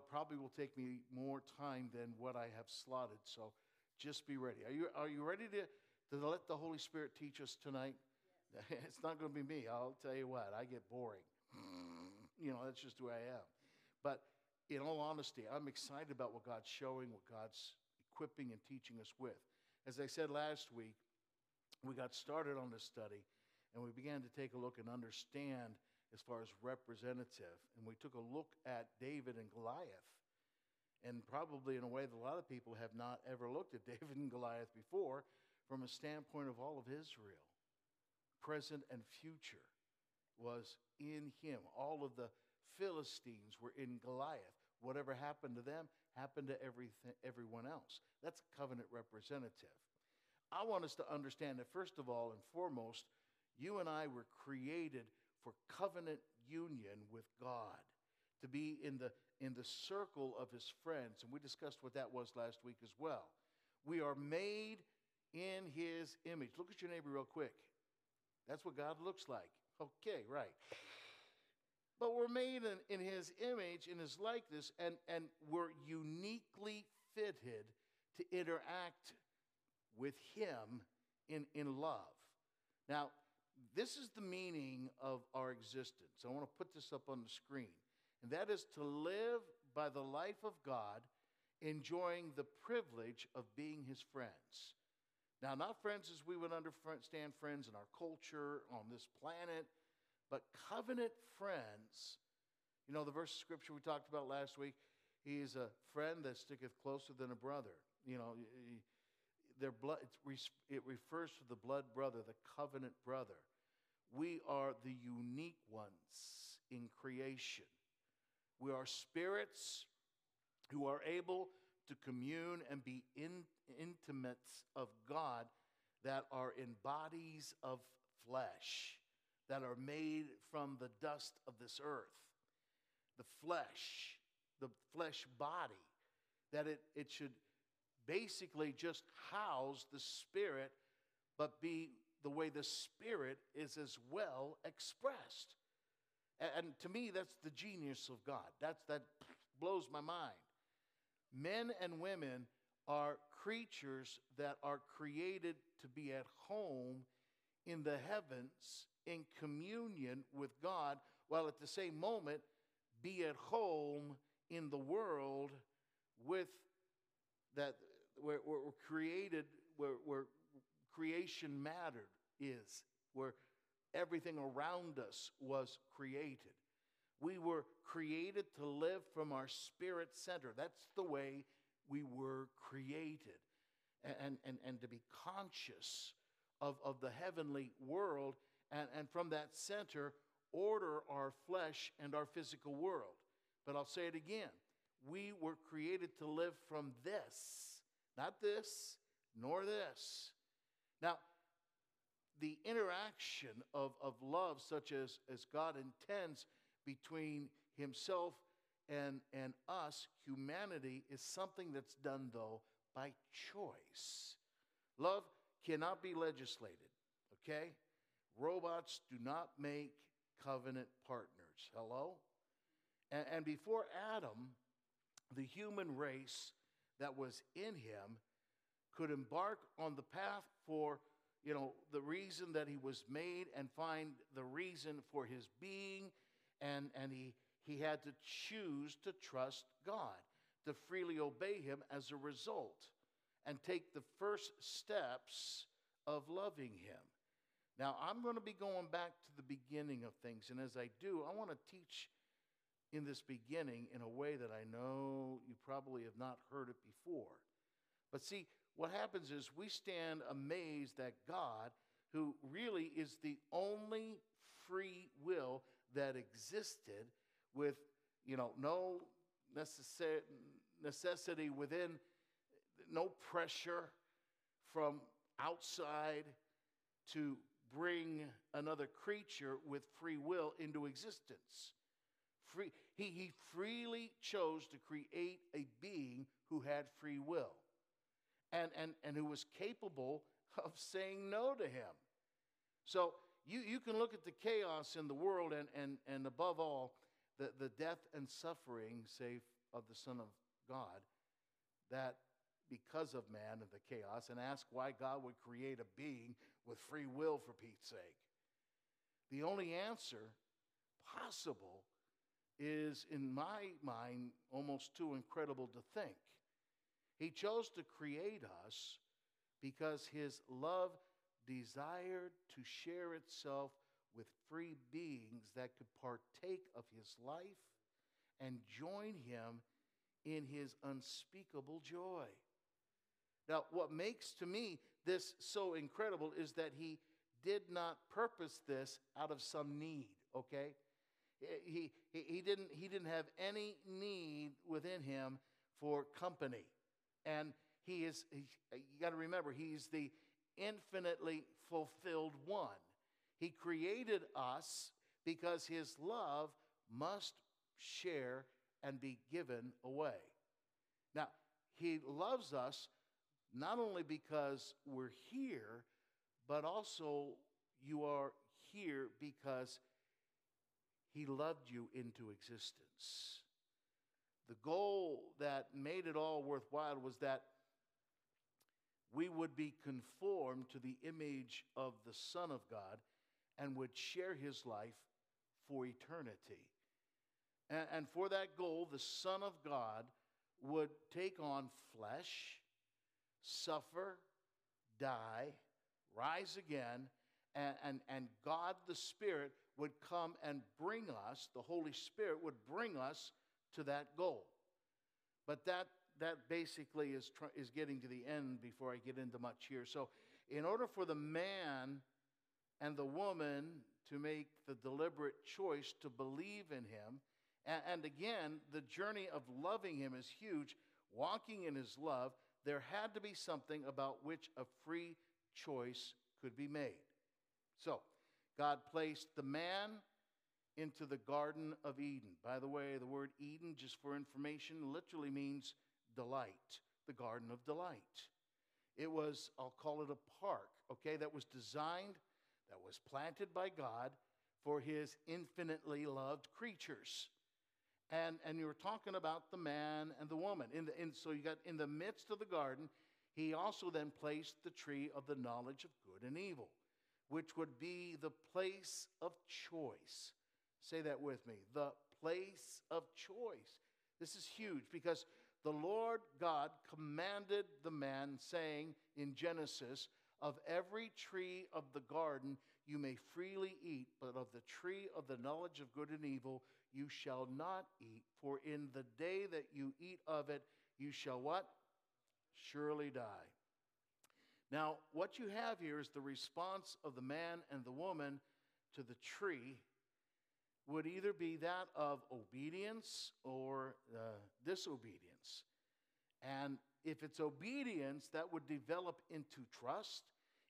it probably will take me more time than what I have slotted. So just be ready. Are you, are you ready to, to let the Holy Spirit teach us tonight? Yes. it's not going to be me. I'll tell you what, I get boring. You know, that's just who I am. But in all honesty, I'm excited about what God's showing, what God's equipping and teaching us with. As I said last week, we got started on this study and we began to take a look and understand as far as representative. And we took a look at David and Goliath. And probably in a way that a lot of people have not ever looked at David and Goliath before from a standpoint of all of Israel, present and future was in him. All of the Philistines were in Goliath. Whatever happened to them happened to everything, everyone else. That's covenant representative. I want us to understand that, first of all and foremost, you and I were created for covenant union with God, to be in the, in the circle of his friends. And we discussed what that was last week as well. We are made in his image. Look at your neighbor real quick. That's what God looks like. Okay, right. But we're made in, in his image, in his likeness, and, and we're uniquely fitted to interact with him in, in love. Now, this is the meaning of our existence. I want to put this up on the screen. And that is to live by the life of God, enjoying the privilege of being his friends. Now, not friends as we would understand friends in our culture on this planet, but covenant friends. You know, the verse of scripture we talked about last week, he is a friend that sticketh closer than a brother. You know, their blood, it refers to the blood brother, the covenant brother. We are the unique ones in creation. We are spirits who are able to commune and be in, intimates of God that are in bodies of flesh, that are made from the dust of this earth. The flesh, the flesh body, that it, it should basically just house the spirit, but be the way the spirit is as well expressed. And, to me, that's the genius of God. That's, that blows my mind. Men and women are creatures that are created to be at home in the heavens in communion with God, while at the same moment be at home in the world with that where we're created, where, where creation mattered is, where everything around us was created. We were created to live from our spirit center. That's the way we were created. And, and, and to be conscious of, of the heavenly world, and, and from that center, order our flesh and our physical world. But I'll say it again we were created to live from this, not this, nor this. Now, the interaction of, of love, such as, as God intends between Himself and, and us, humanity, is something that's done, though, by choice. Love cannot be legislated, okay? Robots do not make covenant partners. Hello? And, and before Adam, the human race that was in him could embark on the path for you know the reason that he was made and find the reason for his being. And and he he had to choose to trust god to freely obey him as a result and take the first steps of loving him. Now i'm going to be going back to the beginning of things. And as i do i want to teach in this beginning in a way that i know you probably have not heard it before. But see what happens is we stand amazed that God, who really is the only free will that existed with, you know, no necessity within, no pressure from outside to bring another creature with free will into existence. Free, he, he freely chose to create a being who had free will and, and, and who was capable of saying no to him. So you, you can look at the chaos in the world and, and, and above all, the, the death and suffering, say, of the Son of God that because of man and the chaos, and ask why God would create a being with free will for Pete's sake. The only answer possible is, in my mind, almost too incredible to think. He chose to create us because his love desired to share itself with free beings that could partake of his life and join him in his unspeakable joy. Now, what makes to me this so incredible is that he did not purpose this out of some need, okay? He, he, he, didn't, he didn't have any need within him for company. And he is, he, you got to remember, he's the infinitely fulfilled one. He created us because his love must share and be given away. Now, he loves us not only because we're here, but also you are here because he loved you into existence. The goal that made it all worthwhile was that we would be conformed to the image of the Son of God and would share his life for eternity. And, for that goal, the Son of God would take on flesh, suffer, die, rise again, and, and, and God the Spirit would come and bring us, the Holy Spirit would bring us to that goal. But that, that basically is, tr- is getting to the end before I get into much here. So, in order for the man and the woman to make the deliberate choice to believe in him, and, and again, the journey of loving him is huge, walking in his love, there had to be something about which a free choice could be made. So, God placed the man into the Garden of Eden. By the way, the word Eden, just for information, literally means delight, the Garden of Delight. It was, I'll call it a park, okay, that was designed, that was planted by God for his infinitely loved creatures. And, and you were talking about the man and the woman. In the, in, so you got in the midst of the garden, he also then placed the tree of the knowledge of good and evil, which would be the place of choice. Say that with me the place of choice. This is huge because the Lord God commanded the man, saying in Genesis, Of every tree of the garden you may freely eat, but of the tree of the knowledge of good and evil you shall not eat, for in the day that you eat of it, you shall what? Surely die. Now, what you have here is the response of the man and the woman to the tree would either be that of obedience or uh, disobedience. And if it's obedience, that would develop into trust,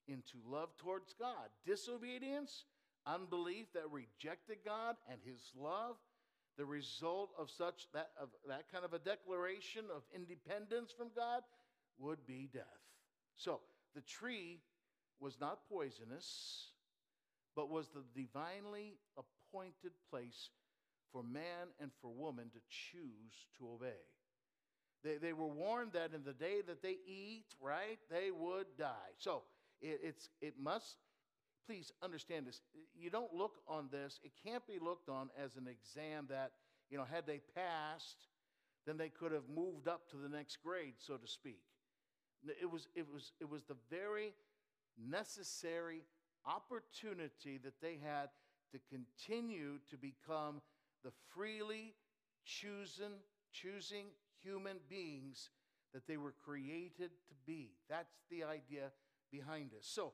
into love towards God. Disobedience, unbelief that rejected God and his love, the result of such that of that kind of a declaration of independence from God would be death. So, the tree was not poisonous, but was the divinely appointed place for man and for woman to choose to obey. They, they were warned that in the day that they eat, right, they would die. So it, it's, it must, please understand this. You don't look on this, it can't be looked on as an exam that, you know, had they passed, then they could have moved up to the next grade, so to speak. It was, it was, it was the very necessary opportunity that they had to continue to become the freely chosen, choosing human beings that they were created to be. That's the idea behind this. So,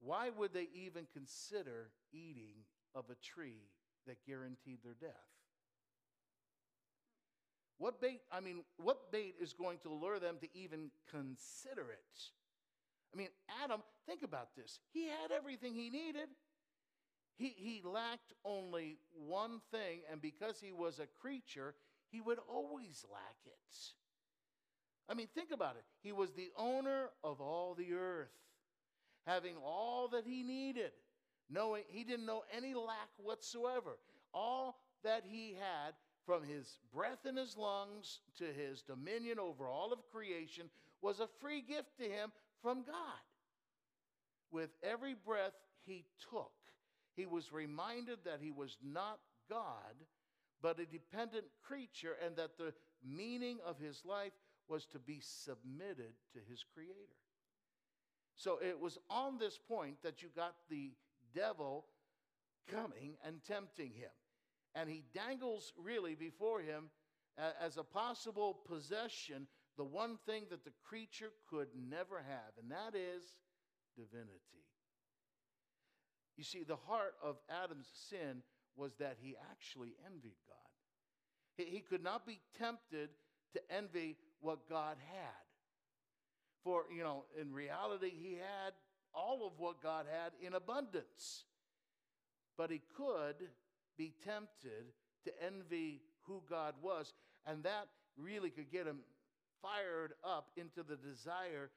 why would they even consider eating of a tree that guaranteed their death? What bait, I mean, what bait is going to lure them to even consider it? I mean, Adam, think about this. He had everything he needed. He, he lacked only one thing, and because he was a creature, he would always lack it. I mean, think about it. He was the owner of all the earth, having all that he needed. Knowing he didn't know any lack whatsoever. All that he had from his breath in his lungs to his dominion over all of creation, was a free gift to him from God. With every breath he took, he was reminded that he was not God, but a dependent creature, and that the meaning of his life was to be submitted to his Creator. So it was on this point that you got the devil coming and tempting him. And he dangles really before him as a possible possession the one thing that the creature could never have, and that is divinity. You see, the heart of Adam's sin was that he actually envied God. He, he could not be tempted to envy what God had. For, you know, in reality, he had all of what God had in abundance. But he could be tempted to envy who God was, and that really could get him fired up into the desire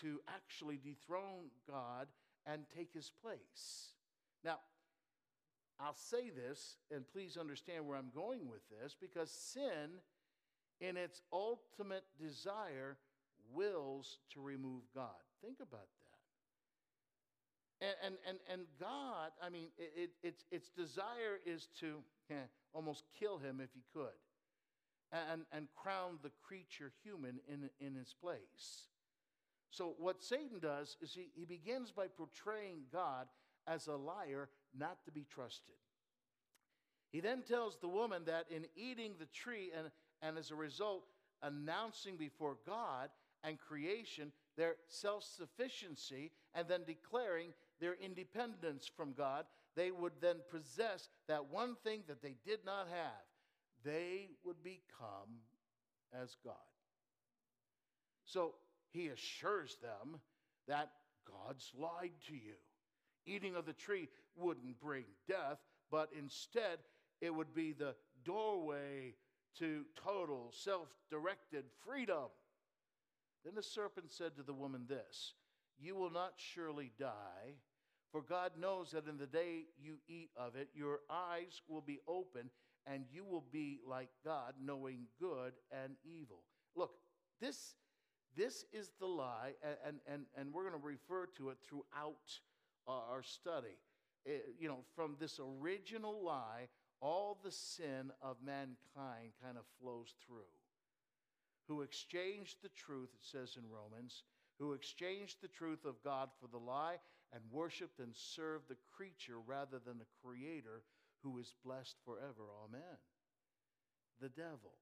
to actually dethrone God and take his place. Now, I'll say this, and please understand where I'm going with this, because sin, in its ultimate desire, wills to remove God. Think about that. And, and, and, and God, I mean, it, it, its, its desire is to eh, almost kill him if he could and, and crown the creature human in, in his place. So, what Satan does is he, he begins by portraying God as a liar, not to be trusted. He then tells the woman that in eating the tree and, and as a result, announcing before God and creation their self sufficiency and then declaring their independence from God, they would then possess that one thing that they did not have. They would become as God. So he assures them that God's lied to you. Eating of the tree wouldn't bring death, but instead it would be the doorway to total self directed freedom. Then the serpent said to the woman this You will not surely die, for God knows that in the day you eat of it, your eyes will be open, and you will be like God, knowing good and evil. Look, this, this is the lie, and, and, and we're going to refer to it throughout uh, our study. It, eh, you know, from this original lie, all the sin of mankind kind of flows through who exchanged the truth, it says in Romans, who exchanged the truth of God for the lie and worshiped and served the creature rather than the creator who is blessed forever. Amen. The devil.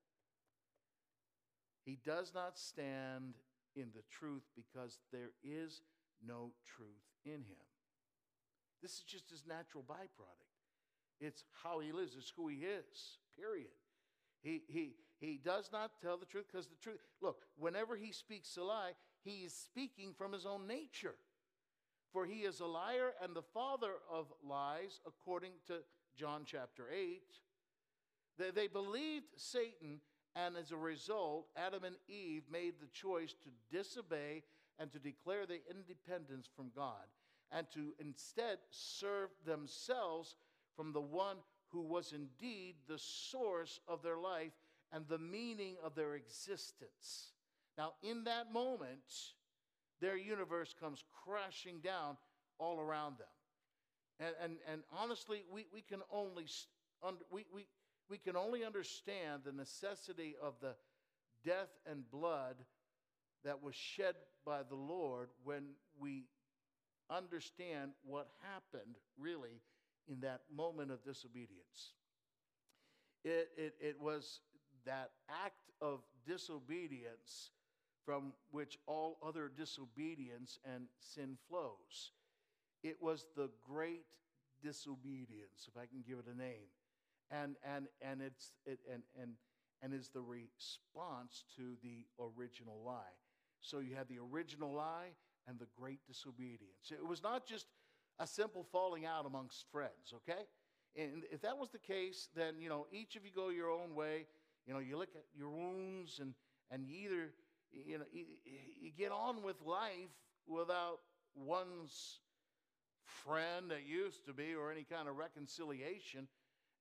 He does not stand in the truth because there is no truth in him. This is just his natural byproduct. It's how he lives, it's who he is, period. He, he, he does not tell the truth because the truth, look, whenever he speaks a lie, he is speaking from his own nature. For he is a liar and the father of lies, according to John chapter 8. They, they believed Satan, and as a result, Adam and Eve made the choice to disobey and to declare their independence from God, and to instead serve themselves from the one who was indeed the source of their life and the meaning of their existence. Now, in that moment, their universe comes crashing down all around them. And, and, and honestly, we, we, can only, we, we, we can only understand the necessity of the death and blood that was shed by the Lord when we understand what happened really in that moment of disobedience. It, it, it was that act of disobedience from which all other disobedience and sin flows. It was the great disobedience, if I can give it a name. And, and, and, it's, it, and, and, and is the response to the original lie. So you have the original lie and the great disobedience. It was not just a simple falling out amongst friends, okay? And if that was the case, then, you know, each of you go your own way. You know, you look at your wounds and, and you either, you know, you, you get on with life without one's friend that used to be or any kind of reconciliation.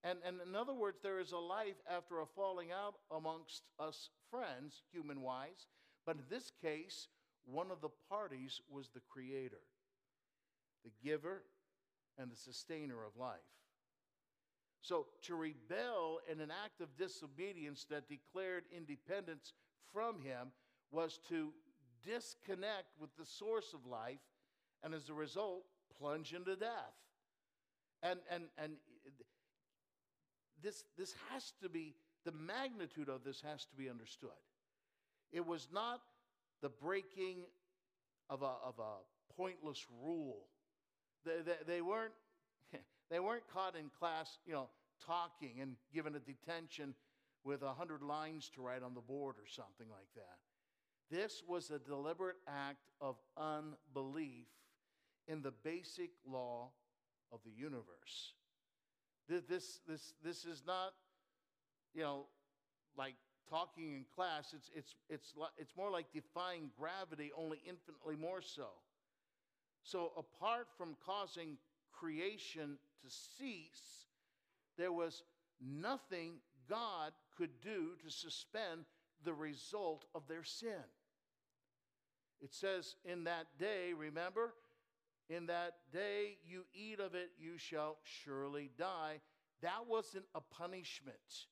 And, and in other words, there is a life after a falling out amongst us friends, human wise. But in this case, one of the parties was the creator, the giver, and the sustainer of life. So to rebel in an act of disobedience that declared independence from him was to disconnect with the source of life and as a result plunge into death. And, and, and this, this has to be, the magnitude of this has to be understood. It was not the breaking of a, of a pointless rule. They, they, they, weren't, they weren't caught in class, you know, talking and given a detention with a hundred lines to write on the board or something like that. This was a deliberate act of unbelief in the basic law of the universe. This, this, this is not, you know, like talking in class. It's, it's, it's, it's more like defying gravity, only infinitely more so. So, apart from causing creation to cease, there was nothing God could do to suspend the result of their sin. It says, In that day, remember, in that day you eat of it, you shall surely die. That wasn't a punishment,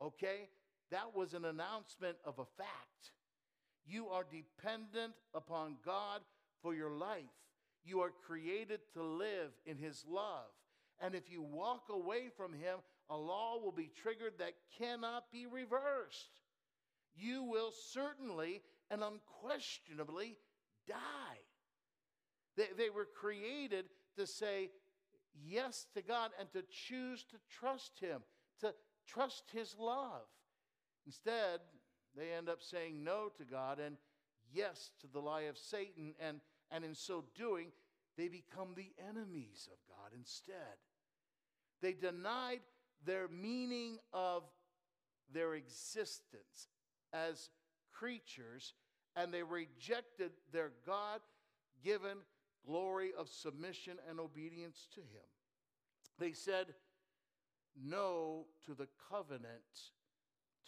okay? That was an announcement of a fact. You are dependent upon God for your life. You are created to live in His love. And if you walk away from Him, a law will be triggered that cannot be reversed. You will certainly and unquestionably die. They, they were created to say yes to God and to choose to trust Him, to trust His love. Instead, they end up saying no to God and yes to the lie of Satan, and, and in so doing, they become the enemies of God instead. They denied their meaning of their existence as creatures, and they rejected their God given glory of submission and obedience to Him. They said no to the covenant,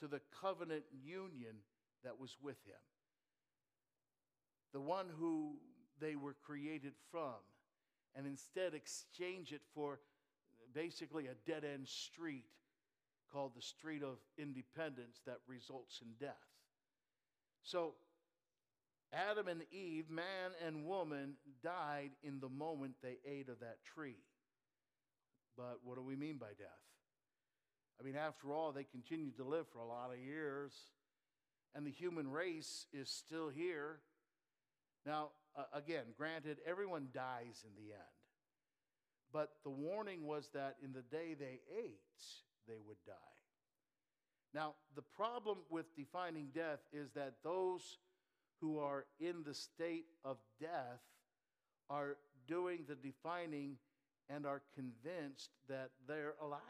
to the covenant union that was with Him, the one who they were created from, and instead exchange it for basically a dead end street called the Street of Independence that results in death. So, Adam and Eve, man and woman, died in the moment they ate of that tree. But what do we mean by death? I mean, after all, they continued to live for a lot of years, and the human race is still here. Now, uh, again, granted, everyone dies in the end. But the warning was that in the day they ate, they would die. Now, the problem with defining death is that those who are in the state of death are doing the defining and are convinced that they're alive.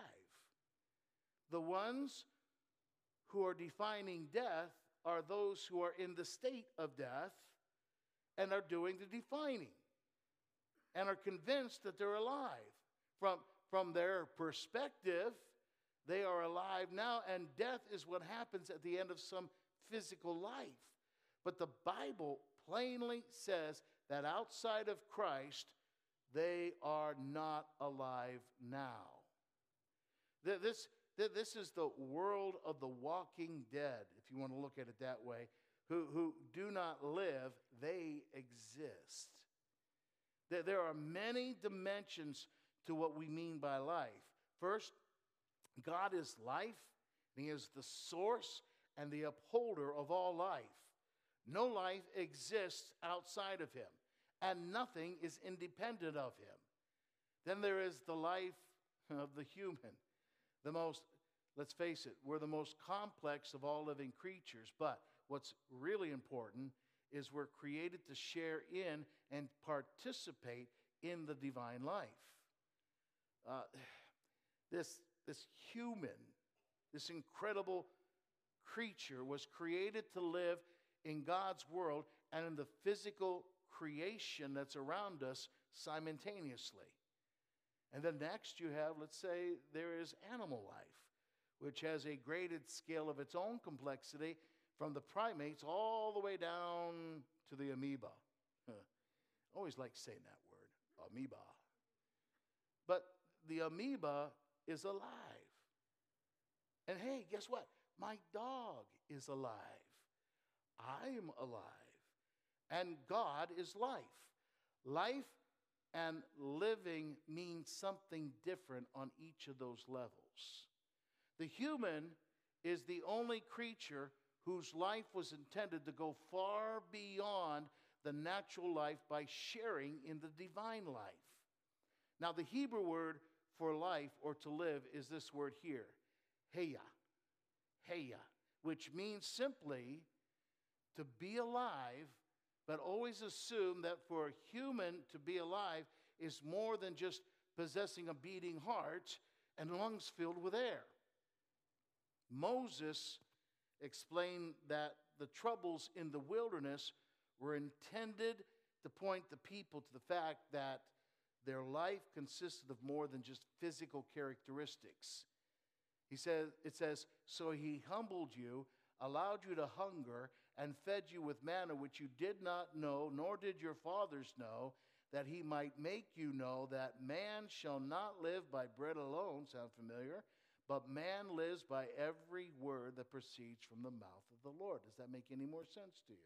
The ones who are defining death are those who are in the state of death and are doing the defining and are convinced that they're alive. From, from their perspective, they are alive now, and death is what happens at the end of some physical life. But the Bible plainly says that outside of Christ, they are not alive now. This, this is the world of the walking dead, if you want to look at it that way, who, who do not live, they exist. There are many dimensions to what we mean by life. First, God is life, and He is the source and the upholder of all life. No life exists outside of Him, and nothing is independent of Him. Then there is the life of the human. The most, let's face it, we're the most complex of all living creatures, but what's really important is we're created to share in and participate in the divine life. Uh, this, this human, this incredible creature was created to live in God's world and in the physical creation that's around us simultaneously. And then next you have, let's say, there is animal life, which has a graded scale of its own complexity from the primates all the way down to the amoeba. Always like saying that word, amoeba. But the amoeba is alive. And hey, guess what? My dog is alive. I'm alive. And God is life. Life and living means something different on each of those levels. The human is the only creature whose life was intended to go far beyond the natural life by sharing in the divine life. Now, the Hebrew word for life or to live is this word here, heya, heya, which means simply to be alive, but always assume that for a human to be alive is more than just possessing a beating heart and lungs filled with air. Moses explained that the troubles in the wilderness were intended to point the people to the fact that their life consisted of more than just physical characteristics. He says, it says, So he humbled you, allowed you to hunger, and fed you with manna which you did not know, nor did your fathers know, that he might make you know that man shall not live by bread alone. Sound familiar? But man lives by every word that proceeds from the mouth of the Lord. Does that make any more sense to you?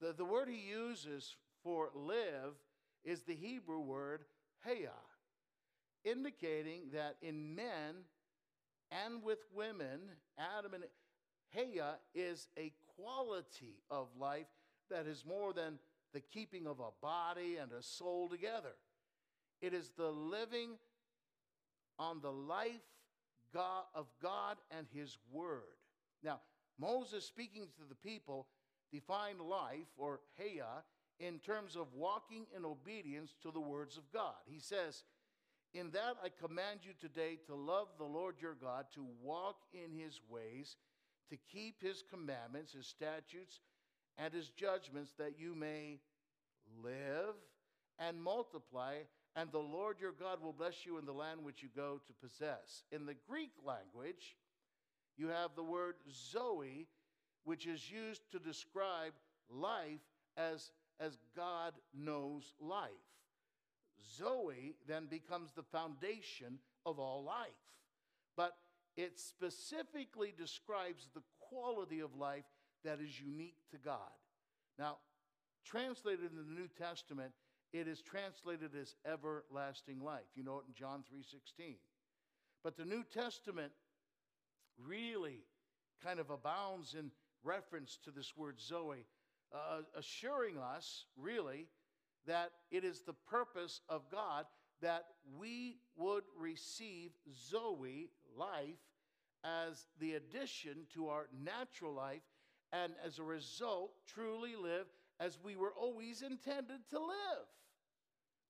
The, the word he uses for live is the Hebrew word heya, indicating that in men and with women, Adam and heya is a quality of life that is more than the keeping of a body and a soul together. It is the living on the life God, of God and His Word. Now, Moses, speaking to the people, defined life, or heya, in terms of walking in obedience to the words of God. He says, In that I command you today to love the Lord your God, to walk in His ways, to keep His commandments, His statutes, and His judgments, that you may live and multiply and the Lord your God will bless you in the land which you go to possess. In the Greek language, you have the word Zoe, which is used to describe life as, as God knows life. Zoe then becomes the foundation of all life. But it specifically describes the quality of life that is unique to God. Now, translated in the New Testament, it is translated as everlasting life. You know it in John 3:16. But the New Testament really kind of abounds in reference to this word Zoe, uh, assuring us really that it is the purpose of God that we would receive Zoe life as the addition to our natural life and as a result truly live as we were always intended to live.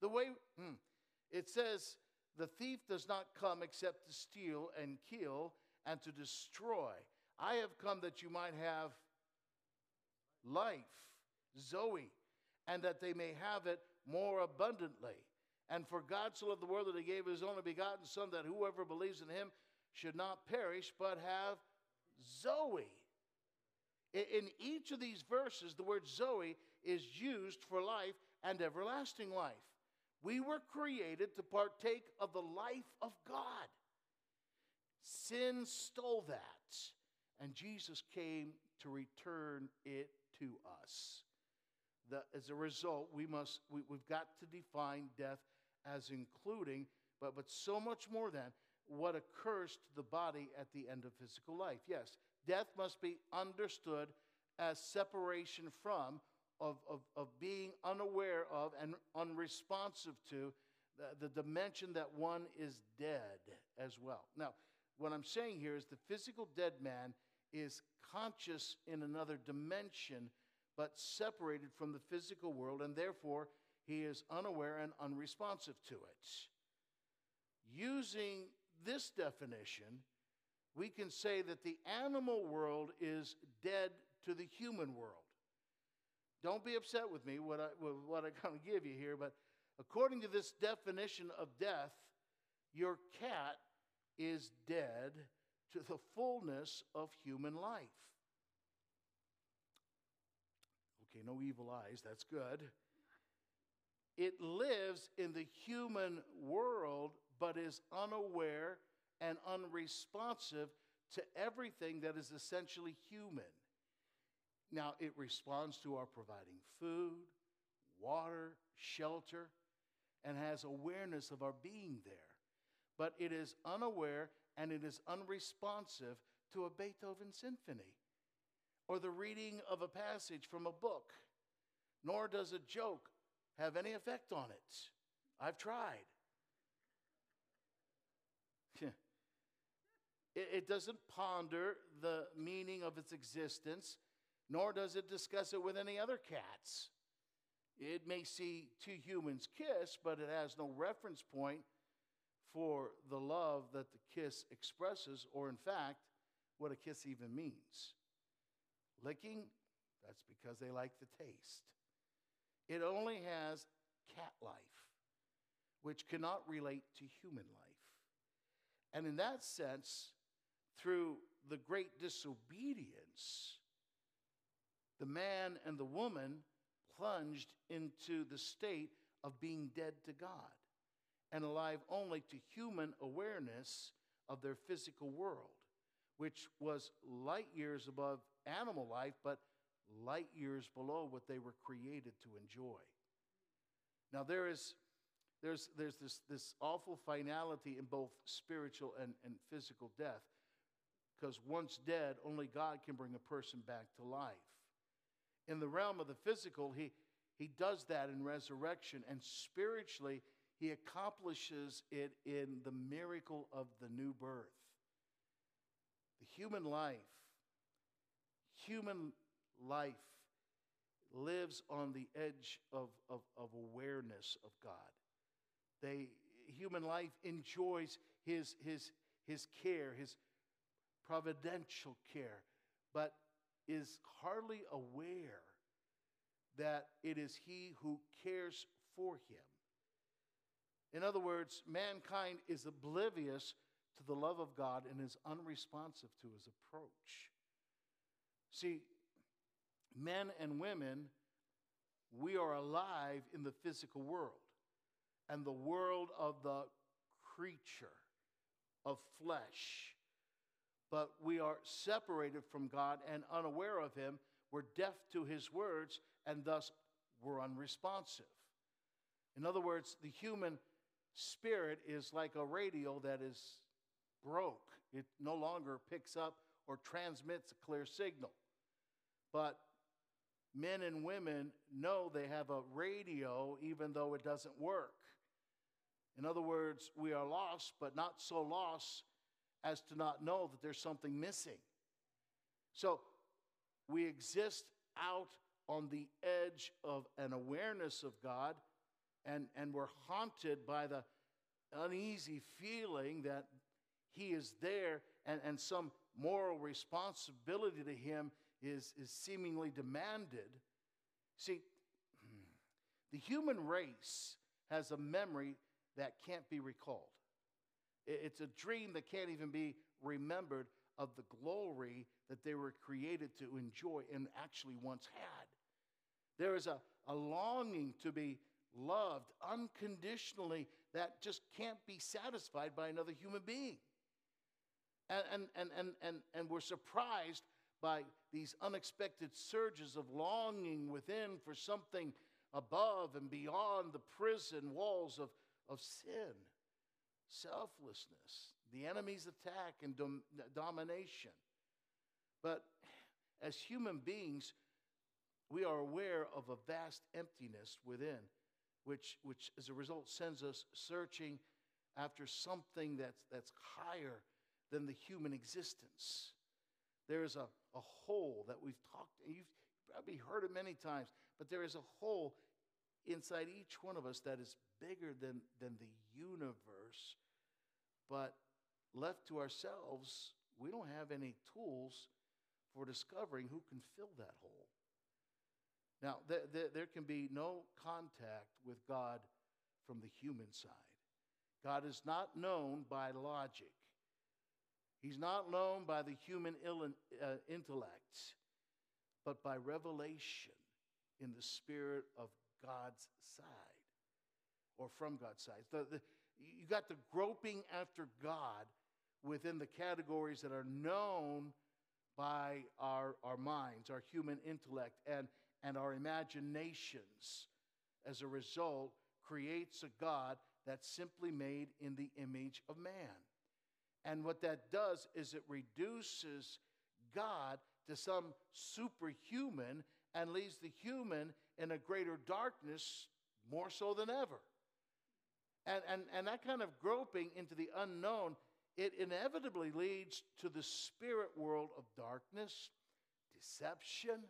The way hmm, it says, the thief does not come except to steal and kill and to destroy. I have come that you might have life, Zoe, and that they may have it more abundantly. And for God so loved the world that he gave his only begotten Son, that whoever believes in him should not perish, but have Zoe. In each of these verses, the word Zoe is used for life and everlasting life. We were created to partake of the life of God. Sin stole that, and Jesus came to return it to us. The, as a result, we must, we, we've got to define death as including, but, but so much more than what occurs to the body at the end of physical life. Yes, death must be understood as separation from of, of, of being unaware of and unresponsive to the, the dimension that one is dead as well. Now, what I'm saying here is the physical dead man is conscious in another dimension, but separated from the physical world, and therefore he is unaware and unresponsive to it. Using this definition, we can say that the animal world is dead to the human world. Don't be upset with me what I what I'm going to give you here, but According to this definition of death, your cat is dead to the fullness of human life. Okay, no evil eyes, that's good. It lives in the human world, but is unaware and unresponsive to everything that is essentially human. Now, it responds to our providing food, water, shelter, and has awareness of our being there. But it is unaware and it is unresponsive to a Beethoven symphony or the reading of a passage from a book, nor does a joke have any effect on it. I've tried. It, doesn't ponder the meaning of its existence, nor does it discuss it with any other cats. It may see two humans kiss, but it has no reference point for the love that the kiss expresses, or in fact, what a kiss even means. Licking, that's because they like the taste. It only has cat life, which cannot relate to human life. And in that sense, through the great disobedience, the man and the woman plunged into the state of being dead to God and alive only to human awareness of their physical world, which was light years above animal life, but light years below what they were created to enjoy. Now, there is there's, there's this, this awful finality in both spiritual and, and physical death because once dead, only God can bring a person back to life. In the realm of the physical, he, he does that in resurrection, and spiritually, he accomplishes it in the miracle of the new birth. The human life, human life lives on the edge of, of, of awareness of God. They, human life enjoys his, his, his care, his providential care, but is hardly aware that it is he who cares for him. In other words, mankind is oblivious to the love of God and is unresponsive to his approach. See, men and women, we are alive in the physical world and the world of the creature, of flesh. But we are separated from God and unaware of Him. We're deaf to His words and thus we're unresponsive. In other words, the human spirit is like a radio that is broke. It no longer picks up or transmits a clear signal. But men and women know they have a radio even though it doesn't work. In other words, we are lost, but not so lost as to not know that there's something missing. So we exist out on the edge of an awareness of God, and, and we're haunted by the uneasy feeling that He is there and, and some moral responsibility to Him is, is seemingly demanded. See, the human race has a memory that can't be recalled. It's a dream that can't even be remembered of the glory that they were created to enjoy and actually once had. There is a, a longing to be loved unconditionally that just can't be satisfied by another human being. And, and, and, and, and, we're surprised by these unexpected surges of longing within for something above and beyond the prison walls of, of sin, selflessness, the enemy's attack and dom- domination. But as human beings, we are aware of a vast emptiness within, which, which as a result sends us searching after something that's, that's higher than the human existence. There is a, a hole that we've talked, you've probably heard it many times, but there is a hole inside each one of us that is bigger than, than the universe. But left to ourselves, we don't have any tools for discovering who can fill that hole. Now, th- th- there can be no contact with God from the human side. God is not known by logic. He's not known by the human uh, intellect, but by revelation in the spirit of God's side or from God's side. The, the, you got the groping after God within the categories that are known by our, our minds, our human intellect, and, and our imaginations. As a result, creates a God that's simply made in the image of man. And what that does is it reduces God to some superhuman and leaves the human in a greater darkness more so than ever. And, and, and that kind of groping into the unknown, it inevitably leads to the spirit world of darkness, deception,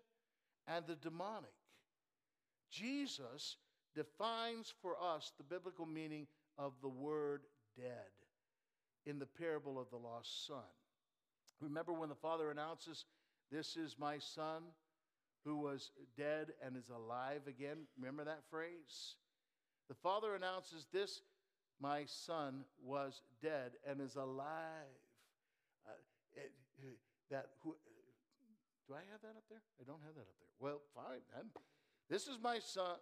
and the demonic. Jesus defines for us the biblical meaning of the word dead in the parable of the lost son. Remember when the father announces, This is my son who was dead and is alive again? Remember that phrase? The father announces, This, my son, was dead and is alive. Uh, it, that who, do I have that up there? I don't have that up there. Well, fine then. This is my son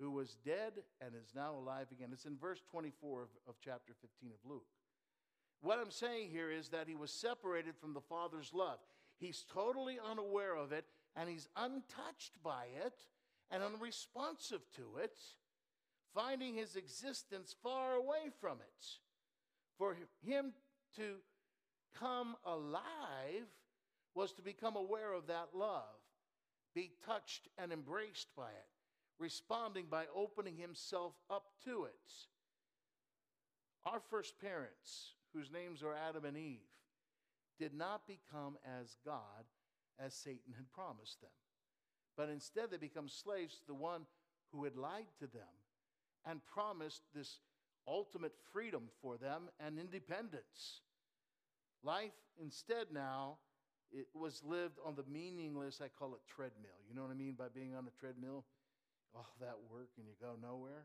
who was dead and is now alive again. It's in verse 24 of, of chapter 15 of Luke. What I'm saying here is that he was separated from the Father's love. He's totally unaware of it, and he's untouched by it and unresponsive to it, finding his existence far away from it. For him to come alive was to become aware of that love, be touched and embraced by it responding by opening himself up to it. Our first parents, whose names are Adam and Eve, did not become as God as Satan had promised them. But instead, they become slaves to the one who had lied to them and promised this ultimate freedom for them and independence. Life instead now it was lived on the meaningless, I call it treadmill. You know what I mean by being on a treadmill? all that work and you go nowhere.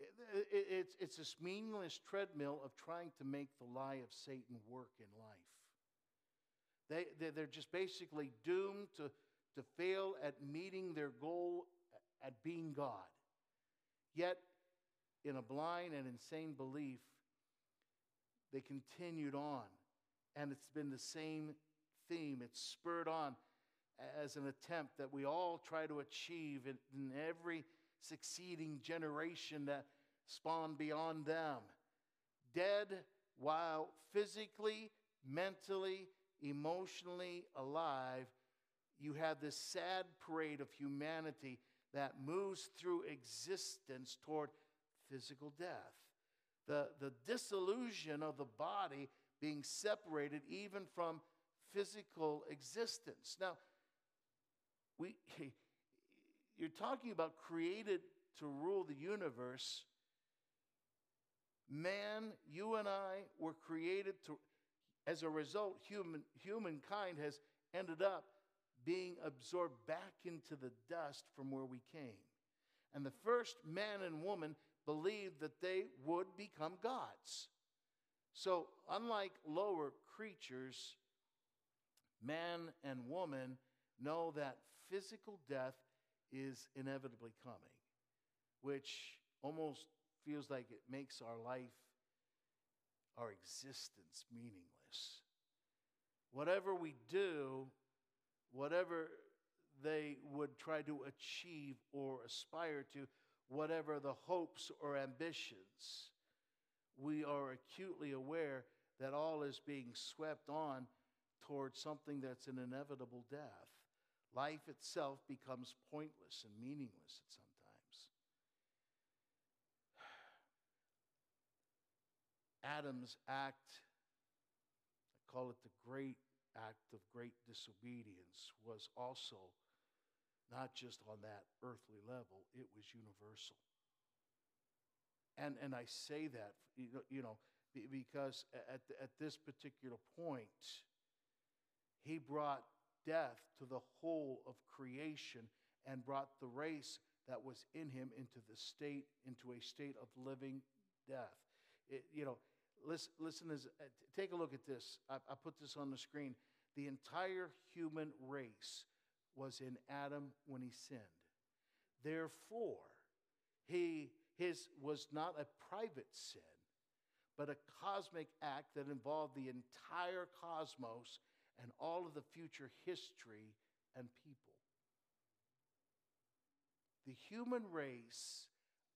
It, it, it's, it's this meaningless treadmill of trying to make the lie of Satan work in life. They, they, they're just basically doomed to, to fail at meeting their goal at being God. Yet, in a blind and insane belief, they continued on. And it's been the same theme. It's spurred on as an attempt that we all try to achieve in, in every succeeding generation that spawned beyond them. Dead while physically, mentally, emotionally alive, you have this sad parade of humanity that moves through existence toward physical death. The, the disillusion of the body being separated even from physical existence. Now, we, you're talking about created to rule the universe. Man, you and I were created to, as a result, human, humankind has ended up being absorbed back into the dust from where we came. And the first man and woman believed that they would become gods. So, unlike lower creatures, man and woman know that physical death is inevitably coming, which almost feels like it makes our life, our existence meaningless. Whatever we do, whatever they would try to achieve or aspire to, whatever the hopes or ambitions, we are acutely aware that all is being swept on towards something that's an inevitable death life itself becomes pointless and meaningless at sometimes. Adam's act, I call it the great act of great disobedience, was also not just on that earthly level, it was universal. And, and I say that, you know, because at, at this particular point, he brought death to the whole of creation and brought the race that was in him into the state, into a state of living death. It, you know, listen, listen as, uh, take a look at this. I, I put this on the screen. The entire human race was in Adam when he sinned. Therefore, he, his was not a private sin, but a cosmic act that involved the entire cosmos and all of the future history and people. The human race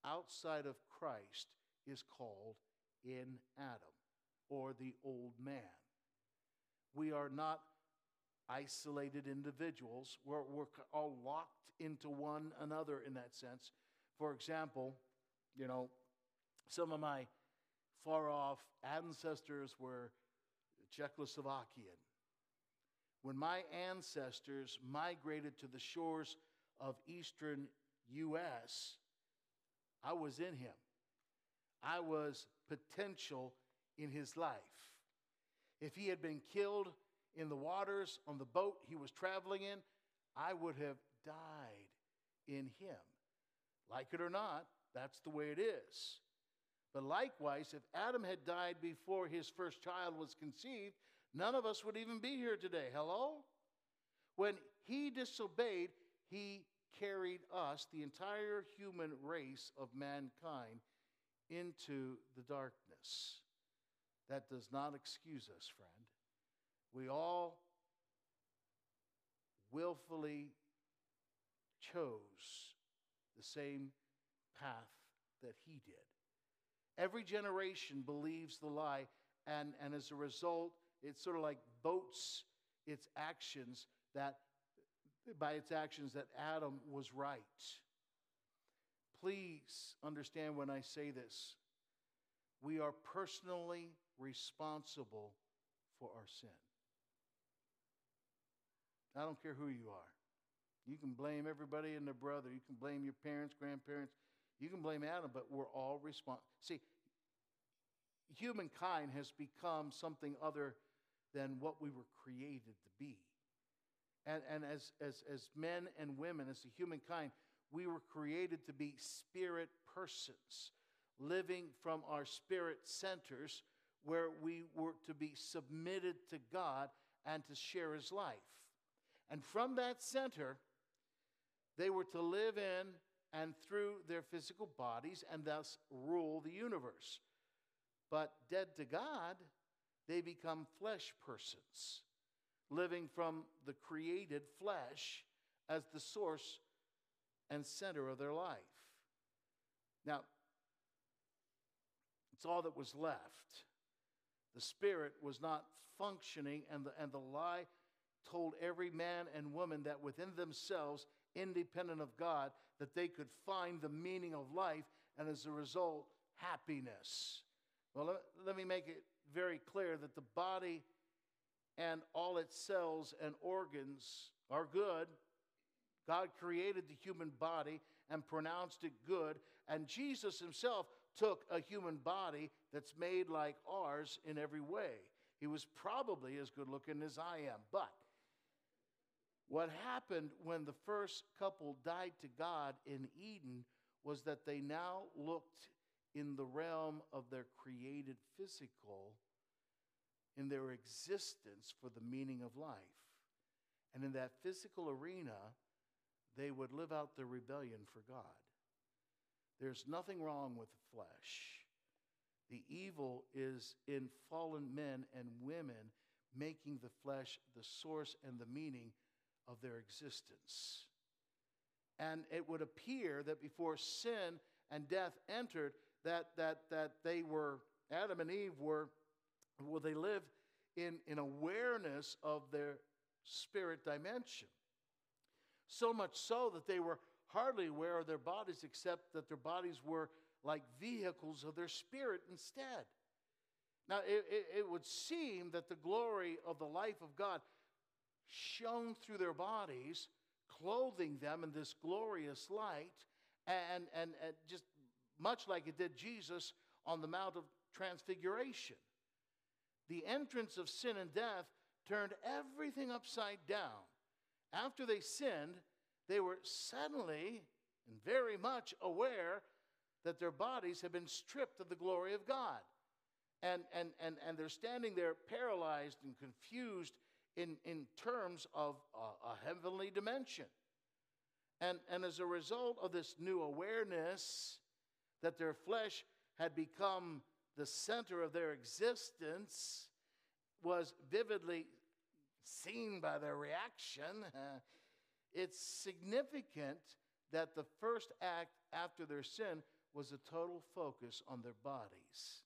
outside of Christ is called in Adam or the old man. We are not isolated individuals, we're, we're all locked into one another in that sense. For example, you know, some of my far off ancestors were Czechoslovakian. When my ancestors migrated to the shores of eastern U.S., I was in him. I was potential in his life. If he had been killed in the waters on the boat he was traveling in, I would have died in him. Like it or not, that's the way it is. But likewise, if Adam had died before his first child was conceived, none of us would even be here today. Hello? When he disobeyed, he carried us, the entire human race of mankind, into the darkness. That does not excuse us, friend. We all willfully chose the same path that he did. Every generation believes the lie, and, and as a result, it's sort of like boats its actions that, by its actions, that Adam was right. Please understand when I say this. We are personally responsible for our sin. I don't care who you are. You can blame everybody and their brother. You can blame your parents, grandparents. You can blame Adam, but we're all responsible. See, humankind has become something other than what we were created to be. And, and as, as, as men and women, as a humankind, we were created to be spirit persons, living from our spirit centers where we were to be submitted to God and to share his life. And from that center, they were to live in and through their physical bodies and thus rule the universe. But dead to God, they become flesh persons, living from the created flesh as the source and center of their life. Now, it's all that was left. The spirit was not functioning, and the, and the lie told every man and woman that within themselves, independent of God, that they could find the meaning of life and as a result, happiness. Well, let, let me make it very clear that the body and all its cells and organs are good. God created the human body and pronounced it good, and Jesus himself took a human body that's made like ours in every way. He was probably as good looking as I am, but what happened when the first couple died to God in Eden was that they now looked in the realm of their created physical, in their existence for the meaning of life. And in that physical arena, they would live out their rebellion for God. There's nothing wrong with the flesh. The evil is in fallen men and women making the flesh the source and the meaning of their existence. And it would appear that before sin and death entered, that, that, that they were, Adam and Eve were, well, they lived in, in awareness of their spirit dimension. So much so that they were hardly aware of their bodies, except that their bodies were like vehicles of their spirit instead. Now, it, it, it would seem that the glory of the life of God shone through their bodies, clothing them in this glorious light, and, and, and just much like it did Jesus on the Mount of Transfiguration. The entrance of sin and death turned everything upside down. After they sinned, they were suddenly and very much aware that their bodies had been stripped of the glory of God. And, and, and, and they're standing there paralyzed and confused in, in terms of a, a heavenly dimension. And, and as a result of this new awareness that their flesh had become the center of their existence, was vividly seen by their reaction. Uh, it's significant that the first act after their sin was a total focus on their bodies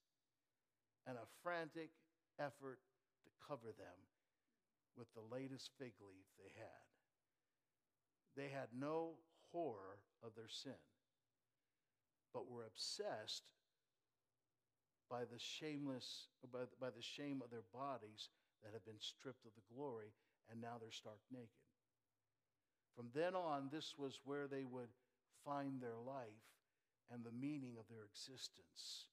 and a frantic effort to cover them with the latest fig leaf they had. They had no horror of their sin, but were obsessed by the shameless, by the, by the shame of their bodies that have been stripped of the glory, and now they're stark naked. From then on, this was where they would find their life and the meaning of their existence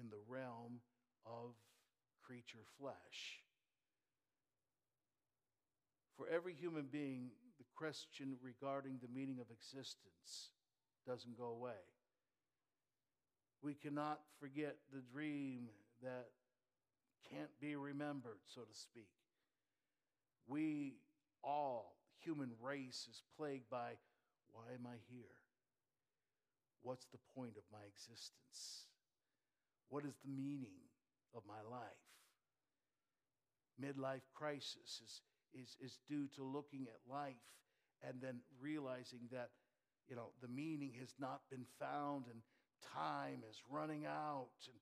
in the realm of creature flesh. For every human being, the question regarding the meaning of existence doesn't go away. We cannot forget the dream that can't be remembered, so to speak. We all, human race, is plagued by why am I here? What's the point of my existence? What is the meaning of my life? Midlife crisis is, is, is due to looking at life and then realizing that, you know, the meaning has not been found and time is running out. And,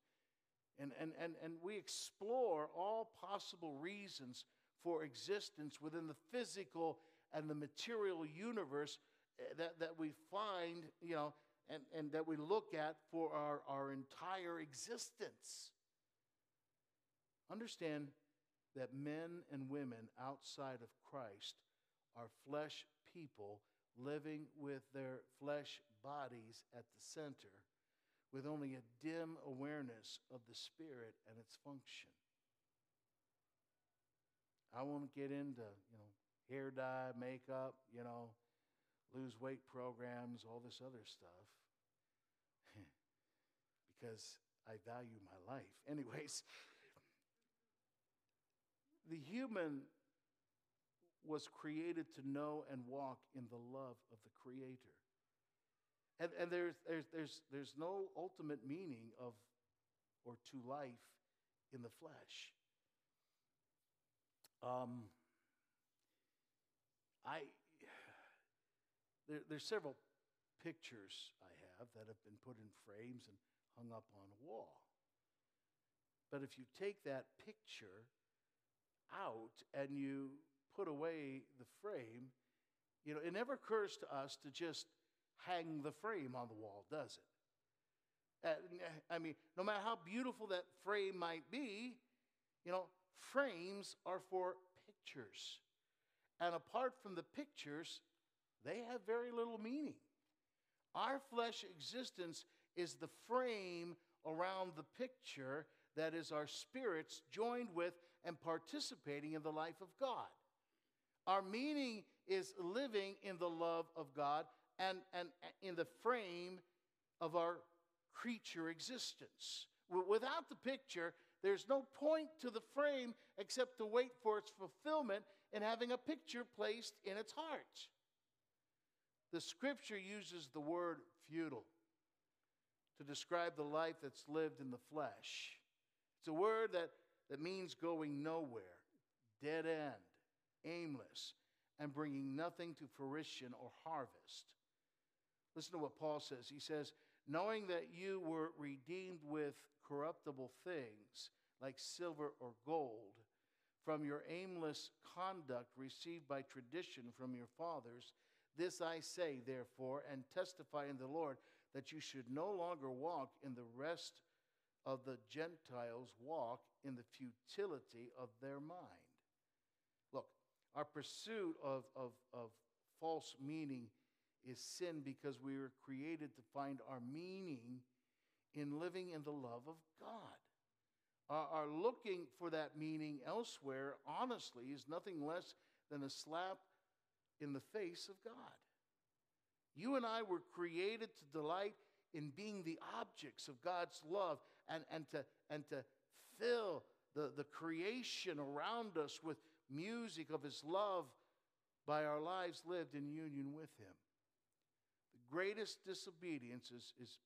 and, and, and, and we explore all possible reasons for existence within the physical and the material universe eh, that, that we find, you know, and, and that we look at for our, our entire existence. Understand that men and women outside of Christ are flesh people living with their flesh bodies at the center with only a dim awareness of the Spirit and its function. I won't get into, you know, hair dye, makeup, you know, lose weight programs, all this other stuff, because I value my life. Anyways, the human was created to know and walk in the love of the Creator. And, and there's, there's, there's, there's no ultimate meaning of or to life in the flesh. Um, I, there, there's several pictures I have that have been put in frames and hung up on a wall. But if you take that picture out and you put away the frame, you know, it never occurs to us to just hang the frame on the wall, does it? Uh, I mean, no matter how beautiful that frame might be, you know, frames are for pictures. And apart from the pictures, they have very little meaning. Our flesh existence is the frame around the picture that is our spirits joined with and participating in the life of God. Our meaning is living in the love of God and, and in the frame of our creature existence. Without the picture, there's no point to the frame except to wait for its fulfillment and having a picture placed in its heart. The scripture uses the word futile to describe the life that's lived in the flesh. It's a word that, that means going nowhere, dead end, aimless, and bringing nothing to fruition or harvest. Listen to what Paul says. He says, Knowing that you were redeemed with corruptible things like silver or gold from your aimless conduct received by tradition from your fathers, this I say, therefore, and testify in the Lord that you should no longer walk in the rest of the Gentiles walk in the futility of their mind. Look, our pursuit of, of, of false meaning is sin because we were created to find our meaning in living in the love of God. Our, looking for that meaning elsewhere, honestly, is nothing less than a slap in the face of God. You and I were created to delight in being the objects of God's love and, and, to, and to fill the, the creation around us with music of His love by our lives lived in union with Him. Greatest disobedience is, is,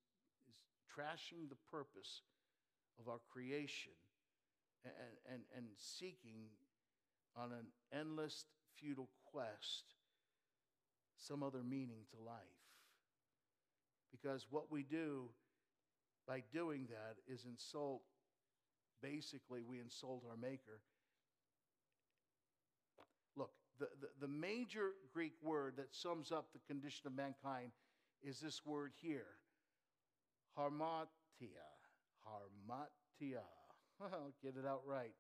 is trashing the purpose of our creation and, and, and seeking on an endless, futile quest some other meaning to life. Because what we do by doing that is insult, basically, we insult our Maker. Look, the, the, the major Greek word that sums up the condition of mankind is this word here harmatia. Harmatia. Get it out right.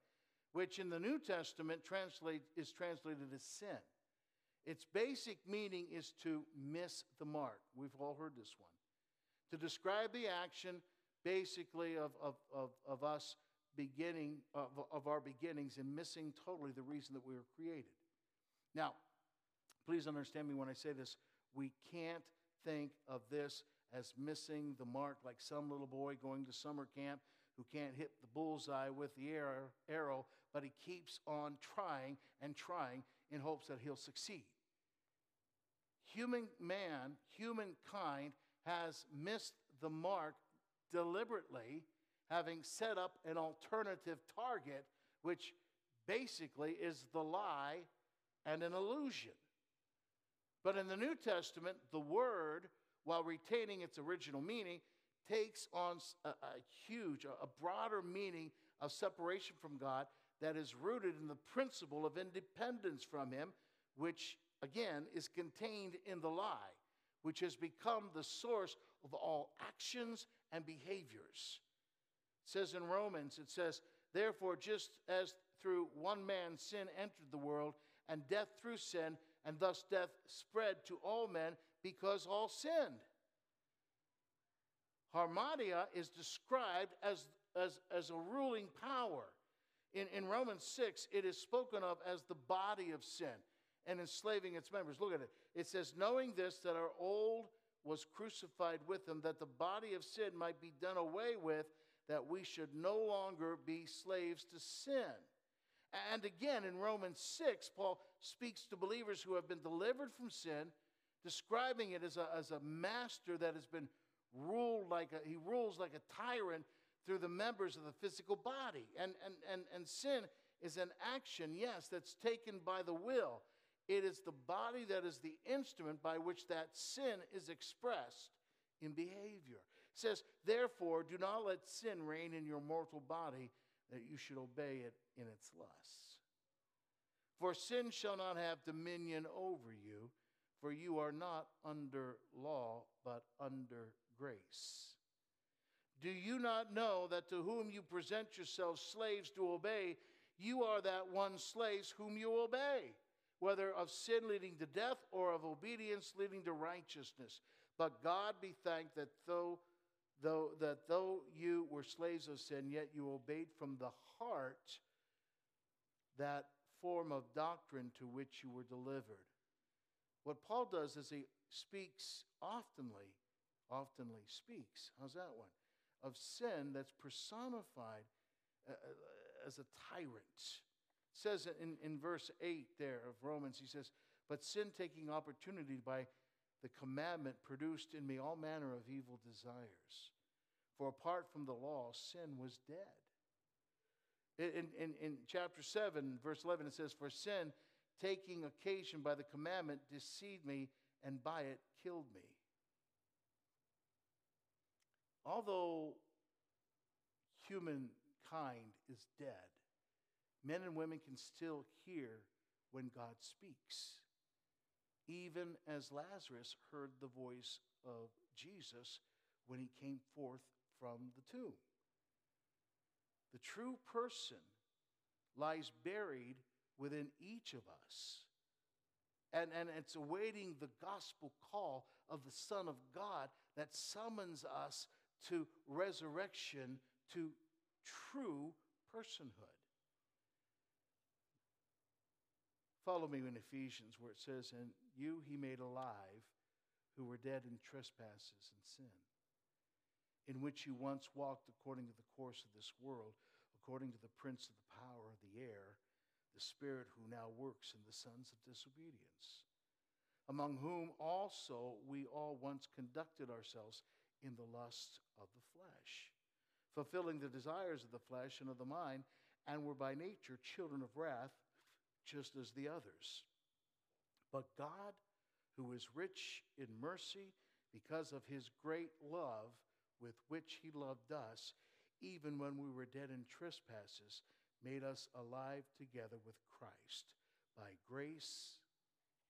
Which in the New Testament translate, is translated as sin. Its basic meaning is to miss the mark. We've all heard this one. To describe the action, basically, of, of, of, of us beginning, of, of our beginnings and missing totally the reason that we were created. Now, please understand me when I say this. We can't think of this as missing the mark like some little boy going to summer camp who can't hit the bullseye with the arrow, but he keeps on trying and trying in hopes that he'll succeed. Human man, humankind, has missed the mark deliberately, having set up an alternative target, which basically is the lie and an illusion. But in the New Testament, the word, while retaining its original meaning, takes on a, a huge, a, broader meaning of separation from God that is rooted in the principle of independence from Him, which again is contained in the lie, which has become the source of all actions and behaviors. It says in Romans, it says, Therefore, just as through one man sin entered the world, and death through sin, and thus death spread to all men because all sinned. Harmatia is described as, as, as a ruling power. In, in Romans 6, it is spoken of as the body of sin and enslaving its members. Look at it. It says, Knowing this, that our old was crucified with him, that the body of sin might be done away with, that we should no longer be slaves to sin. And again, in Romans 6, Paul speaks to believers who have been delivered from sin, describing it as a, as a master that has been ruled like a, he rules like a tyrant through the members of the physical body. And, and, and, and sin is an action, yes, that's taken by the will. It is the body that is the instrument by which that sin is expressed in behavior. It says, Therefore, do not let sin reign in your mortal body, that you should obey it in its lusts. For sin shall not have dominion over you, for you are not under law, but under grace. Do you not know that to whom you present yourselves slaves to obey, you are that one slaves whom you obey, whether of sin leading to death or of obedience leading to righteousness? But God be thanked that though, though, that though you were slaves of sin, yet you obeyed from the heart that form of doctrine to which you were delivered. What Paul does is he speaks oftenly, oftenly speaks. How's that one? of sin that's personified uh, uh, as a tyrant. It says in, in verse 8 there of Romans, he says, But sin taking opportunity by the commandment produced in me all manner of evil desires. For apart from the law, sin was dead. In, in, in chapter 7, verse 11, it says, For sin, taking occasion by the commandment, deceived me, and by it killed me although humankind is dead, men and women can still hear when God speaks. Even as Lazarus heard the voice of Jesus when he came forth from the tomb. The true person lies buried within each of us. And, and it's awaiting the gospel call of the Son of God that summons us to resurrection to true personhood. Follow me in Ephesians where it says, And you he made alive, who were dead in trespasses and sin, in which you once walked according to the course of this world, according to the prince of the power of the air, the spirit who now works in the sons of disobedience, among whom also we all once conducted ourselves in the lusts of the flesh, fulfilling the desires of the flesh and of the mind, and were by nature children of wrath, just as the others. But God, who is rich in mercy because of his great love with which he loved us, even when we were dead in trespasses, made us alive together with Christ. By grace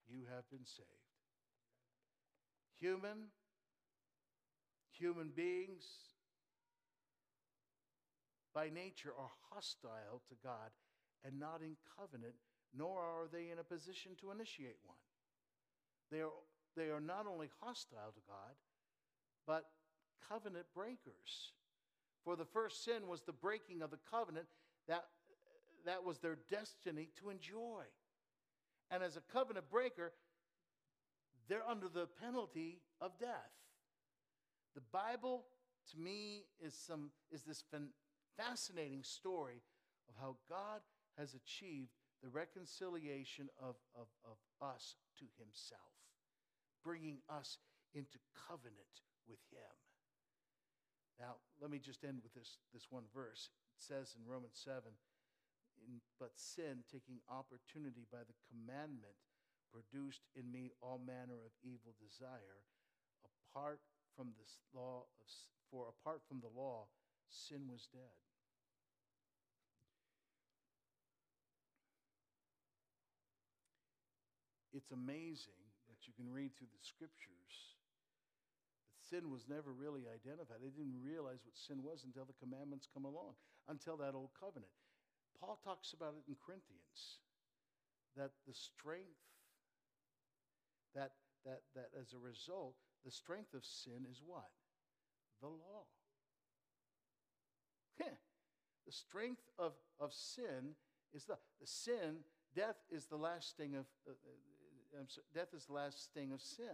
you have been saved. Human, human beings by nature are hostile to God and not in covenant, nor are they in a position to initiate one. They are, they are not only hostile to God, but covenant breakers. For the first sin was the breaking of the covenant that, that was their destiny to enjoy. And as a covenant breaker, they're under the penalty of death. The Bible, to me, is, some, is this fascinating story of how God has achieved the reconciliation of, of, of us to Himself bringing us into covenant with Him. Now, let me just end with this, this one verse. It says in Romans 7 in, But sin, taking opportunity by the commandment, produced in me all manner of evil desire. Apart from this law of, for apart from the law, sin was dead. It's amazing that you can read through the scriptures, sin was never really identified. They didn't realize what sin was until the commandments come along, until that old covenant. Paul talks about it in Corinthians that the strength, that, that, that as a result, the strength of sin is what? The law. the strength of, of sin is the, the sin, death is the last sting of, uh, death is the last sting of sin.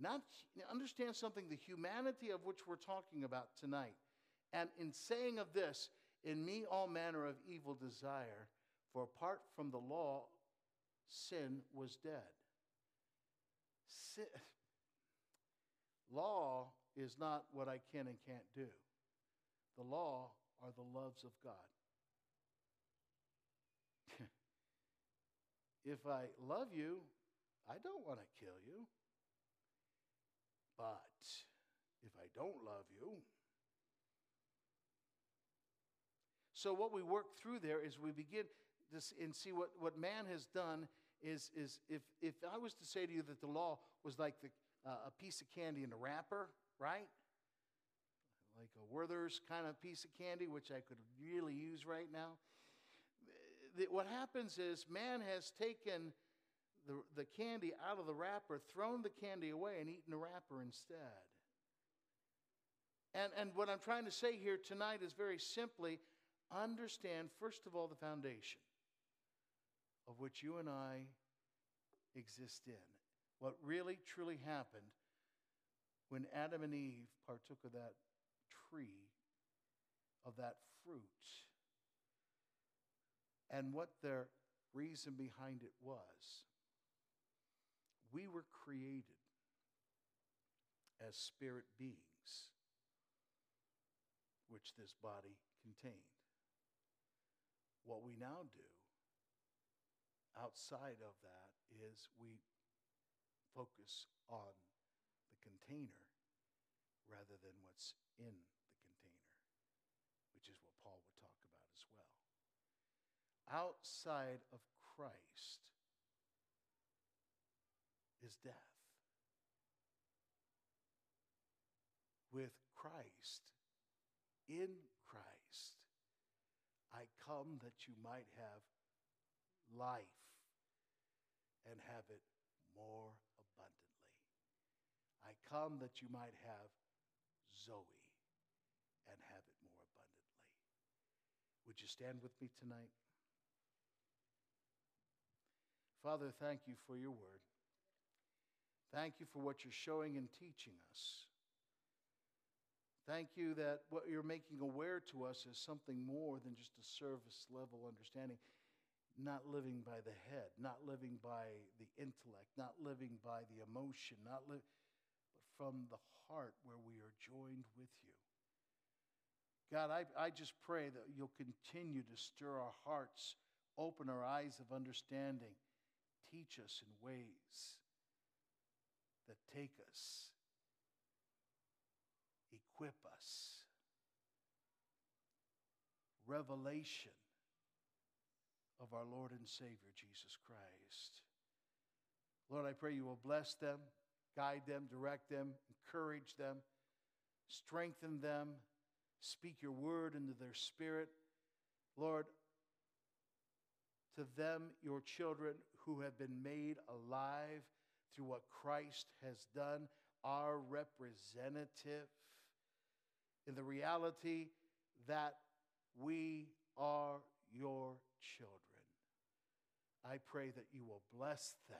Not understand something, the humanity of which we're talking about tonight. And in saying of this, in me all manner of evil desire, for apart from the law, sin was dead. Sin, law is not what I can and can't do. The law are the loves of God. If I love you, I don't want to kill you. But if I don't love you, so what we work through there is we begin this and see what, what man has done is, is if, if I was to say to you that the law was like the, uh, a piece of candy in a wrapper, right? Like a Werther's kind of piece of candy, which I could really use right now what happens is man has taken the, the candy out of the wrapper, thrown the candy away, and eaten the wrapper instead. And, and what I'm trying to say here tonight is very simply understand, first of all, the foundation of which you and I exist in. What really, truly happened when Adam and Eve partook of that tree, of that fruit and what their reason behind it was. We were created as spirit beings, which this body contained. What we now do outside of that is we focus on the container rather than what's in the container, which is what Paul would talk about as well outside of Christ is death. With Christ, in Christ, I come that you might have life and have it more abundantly. I come that you might have Zoe and have it more abundantly. Would you stand with me tonight? Father, thank you for your word. Thank you for what you're showing and teaching us. Thank you that what you're making aware to us is something more than just a service level understanding. Not living by the head, not living by the intellect, not living by the emotion, not li- but from the heart where we are joined with you. God, I, I just pray that you'll continue to stir our hearts, open our eyes of understanding, teach us in ways that take us, equip us. Revelation of our Lord and Savior, Jesus Christ. Lord, I pray you will bless them, guide them, direct them, encourage them, strengthen them, speak your word into their spirit. Lord, to them, your children who have been made alive through what Christ has done, our representative, in the reality that we are your children. I pray that you will bless them,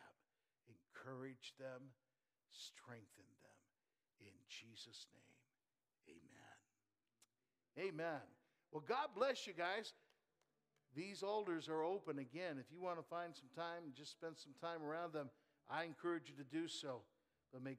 encourage them, strengthen them. In Jesus' name, amen. Amen. Well, God bless you guys. These altars are open again. If you want to find some time just spend some time around them, I encourage you to do so. But may